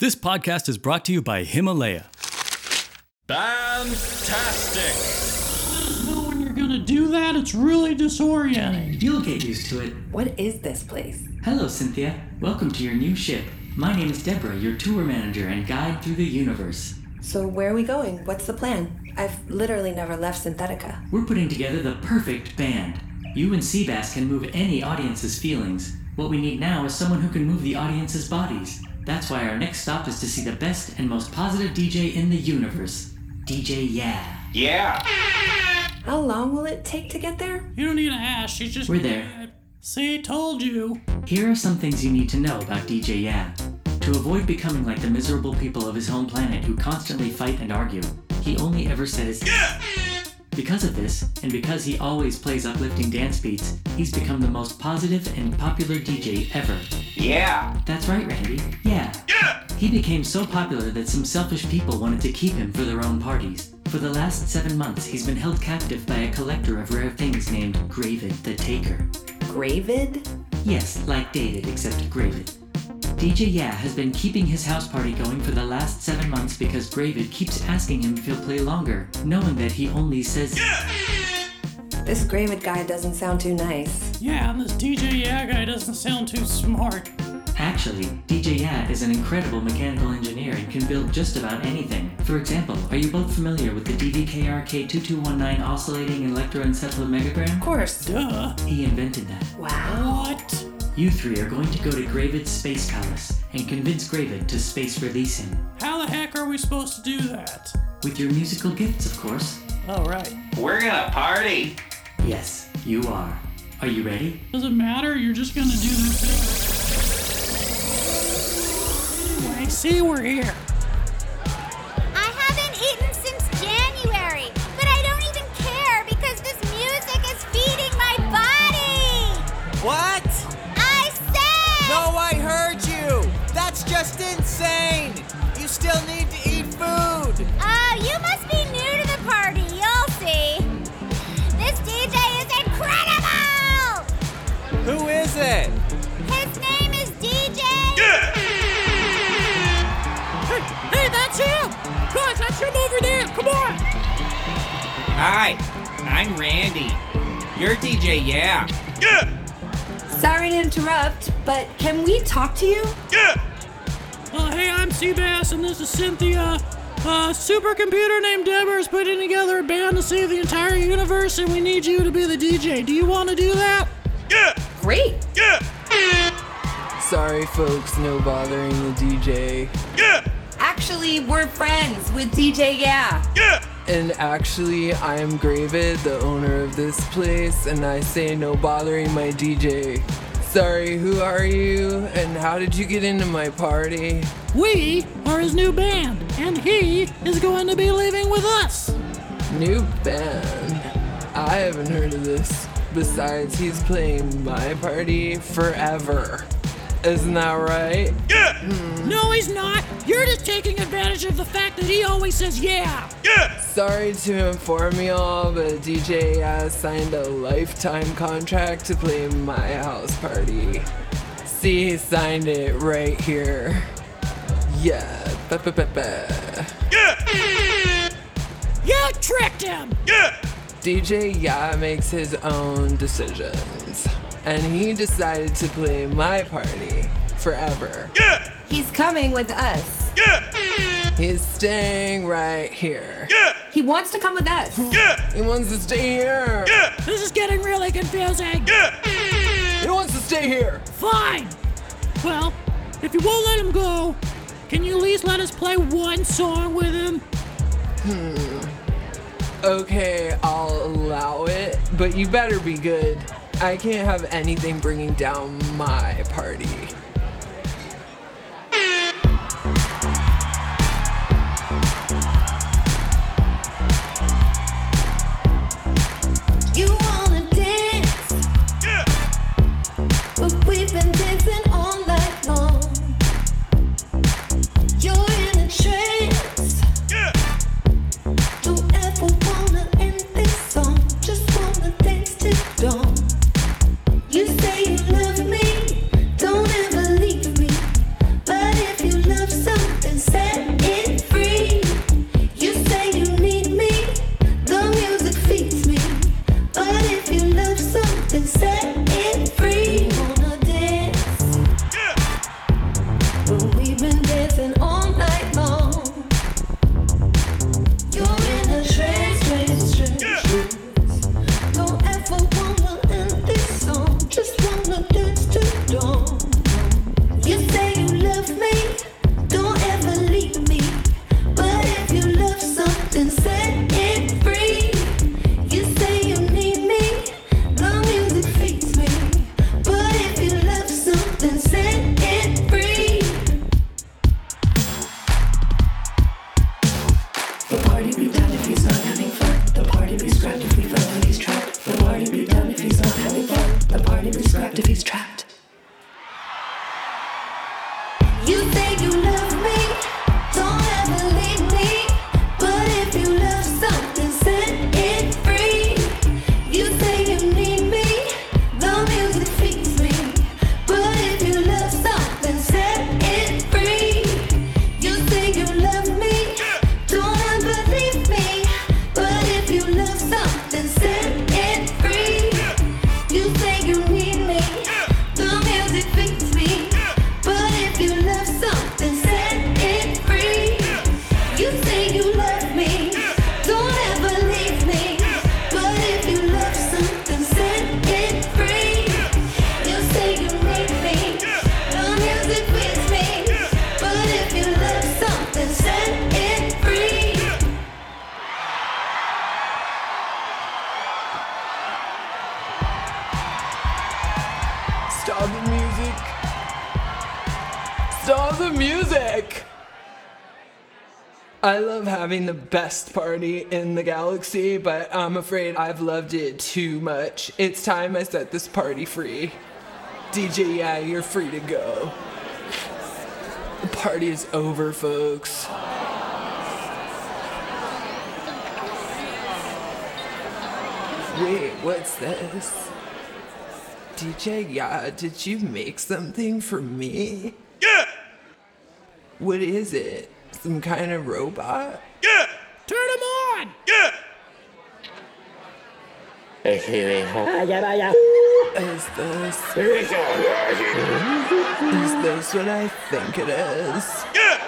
This podcast is brought to you by Himalaya. Fantastic! know when you're gonna do that, it's really disorienting. You'll get used to it. What is this place? Hello, Cynthia. Welcome to your new ship. My name is Deborah, your tour manager and guide through the universe. So, where are we going? What's the plan? I've literally never left Synthetica. We're putting together the perfect band. You and Seabass can move any audience's feelings. What we need now is someone who can move the audience's bodies. That's why our next stop is to see the best and most positive DJ in the universe. DJ Yeah. Yeah! How long will it take to get there? You don't need to ask, she's just. We're there. See, told you. Here are some things you need to know about DJ Yeah. To avoid becoming like the miserable people of his home planet who constantly fight and argue, he only ever says Yeah! Because of this, and because he always plays uplifting dance beats, he's become the most positive and popular DJ ever. Yeah! That's right, Randy. Yeah. Yeah! He became so popular that some selfish people wanted to keep him for their own parties. For the last seven months, he's been held captive by a collector of rare things named Gravid the Taker. Gravid? Yes, like David, except Gravid. DJ Yeah has been keeping his house party going for the last seven months because Gravid keeps asking him if he'll play longer, knowing that he only says Yeah! This Gravid guy doesn't sound too nice. Yeah, and this DJ Yeah guy doesn't sound too smart. Actually, DJ Yeah is an incredible mechanical engineer and can build just about anything. For example, are you both familiar with the DVKRK2219 oscillating electroencephalomegagram? Of course. Duh. He invented that. Wow. What? You three are going to go to Gravid's Space Palace and convince Gravid to space release him. How the heck are we supposed to do that? With your musical gifts, of course. Oh, right. We're gonna party! Yes, you are. Are you ready? Does it matter? You're just gonna do this thing. Anyway, see, we're here. I haven't eaten since January, but I don't even care because this music is feeding my body. What? I said. No, I heard you! That's just insane! You still need to Hi, I'm Randy. You're DJ Yeah. Yeah! Sorry to interrupt, but can we talk to you? Yeah! Uh, hey, I'm Seabass, and this is Cynthia. A supercomputer named Deborah is putting together a band to save the entire universe, and we need you to be the DJ. Do you want to do that? Yeah! Great. Yeah! Sorry, folks, no bothering the DJ. Yeah! Actually, we're friends with DJ Yeah. Yeah. And actually, I am Gravid, the owner of this place, and I say no bothering my DJ. Sorry, who are you? And how did you get into my party? We are his new band, and he is going to be leaving with us. New band. I haven't heard of this. Besides, he's playing my party forever. Isn't that right? Yeah! No, he's not. You're just taking advantage of the fact that he always says yeah. Yeah! Sorry to inform you all, but DJ has signed a lifetime contract to play my house party. See, he signed it right here. Yeah, ba ba ba ba. You tricked him. Yeah! DJ Yeah makes his own decisions. And he decided to play my party forever. Yeah! He's coming with us. Yeah! He's staying right here. Yeah! He wants to come with us. Yeah! He wants to stay here. Yeah! This is getting really confusing. Yeah! He wants to stay here. Fine. Well, if you won't let him go, can you at least let us play one song with him? Hmm. Okay, I'll allow it, but you better be good. I can't have anything bringing down my party. trapped if he's trapped. You say you love me, don't ever leave me. But if you love something, set it free. You say you need me, the music feeds me. But if you love something, set it free. You say you love me, don't ever leave me. But if you love something, set I love having the best party in the galaxy, but I'm afraid I've loved it too much. It's time I set this party free. DJ, yeah, you're free to go. The party is over, folks. Wait, what's this? DJ, yeah, did you make something for me? Yeah! What is it? Some kind of robot? Yeah! Turn them on! Ah, yeah! Is this. Is this what I think it is? Yeah!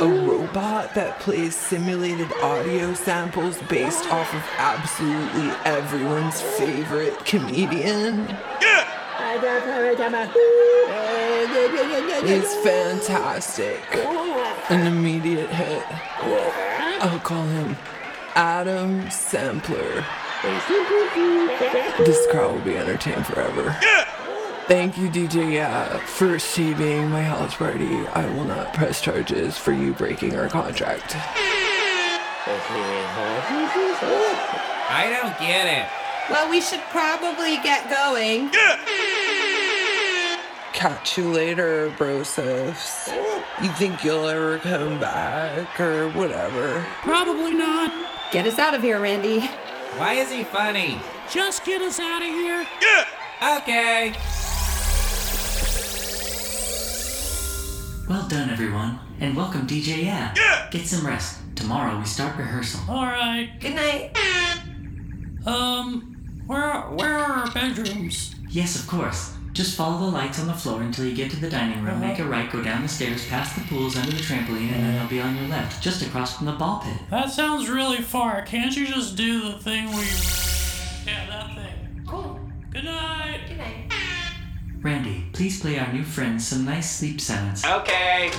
A robot that plays simulated audio samples based off of absolutely everyone's favorite comedian? It's fantastic. An immediate hit. I'll call him Adam Sampler. This crowd will be entertained forever. Thank you, DJ Yeah, uh, for saving my house party. I will not press charges for you breaking our contract. I don't get it. Well, we should probably get going. Catch you later, brosifs. You think you'll ever come back or whatever? Probably not. Get us out of here, Randy. Why is he funny? Just get us out of here. Yeah. Okay. Well done, everyone, and welcome, DJ Yeah. Get some rest. Tomorrow we start rehearsal. All right. Good night. Um, where where are our bedrooms? Yes, of course. Just follow the lights on the floor until you get to the dining room. Make a oh. right, go down the stairs, past the pools, under the trampoline, and then they'll be on your left, just across from the ball pit. That sounds really far. Can't you just do the thing we? Yeah, that thing. Cool. Good night. Good night. Randy, please play our new friends some nice sleep sounds. Okay.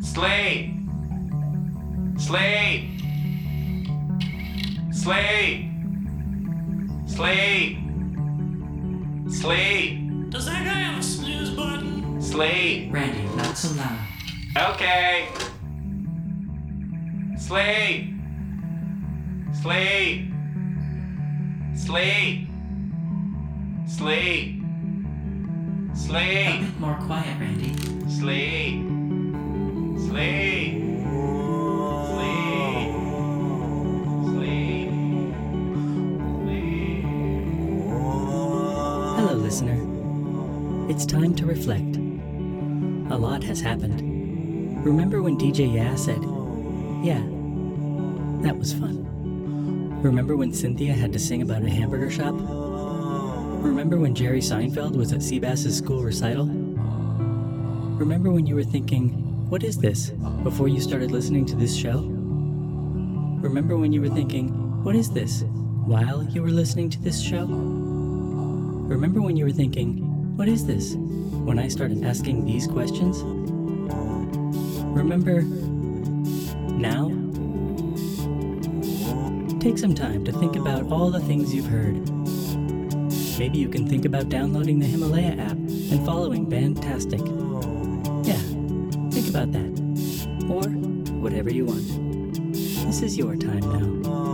Sleep. Sleep. Sleep. Sleep. Sleep. Does that guy have a snooze button? Sleep. Randy, not so loud. Okay. Sleep. Sleep. Sleep. Sleep. Sleep. A bit more quiet, Randy. Sleep. Sleep. Sleep. It's time to reflect. A lot has happened. Remember when DJ Yeah said, Yeah, that was fun. Remember when Cynthia had to sing about a hamburger shop? Remember when Jerry Seinfeld was at Seabass's school recital? Remember when you were thinking, What is this? before you started listening to this show? Remember when you were thinking, What is this? while you were listening to this show? Remember when you were thinking, What is this? when I started asking these questions? Remember now? Take some time to think about all the things you've heard. Maybe you can think about downloading the Himalaya app and following Fantastic. Yeah, think about that. Or whatever you want. This is your time now.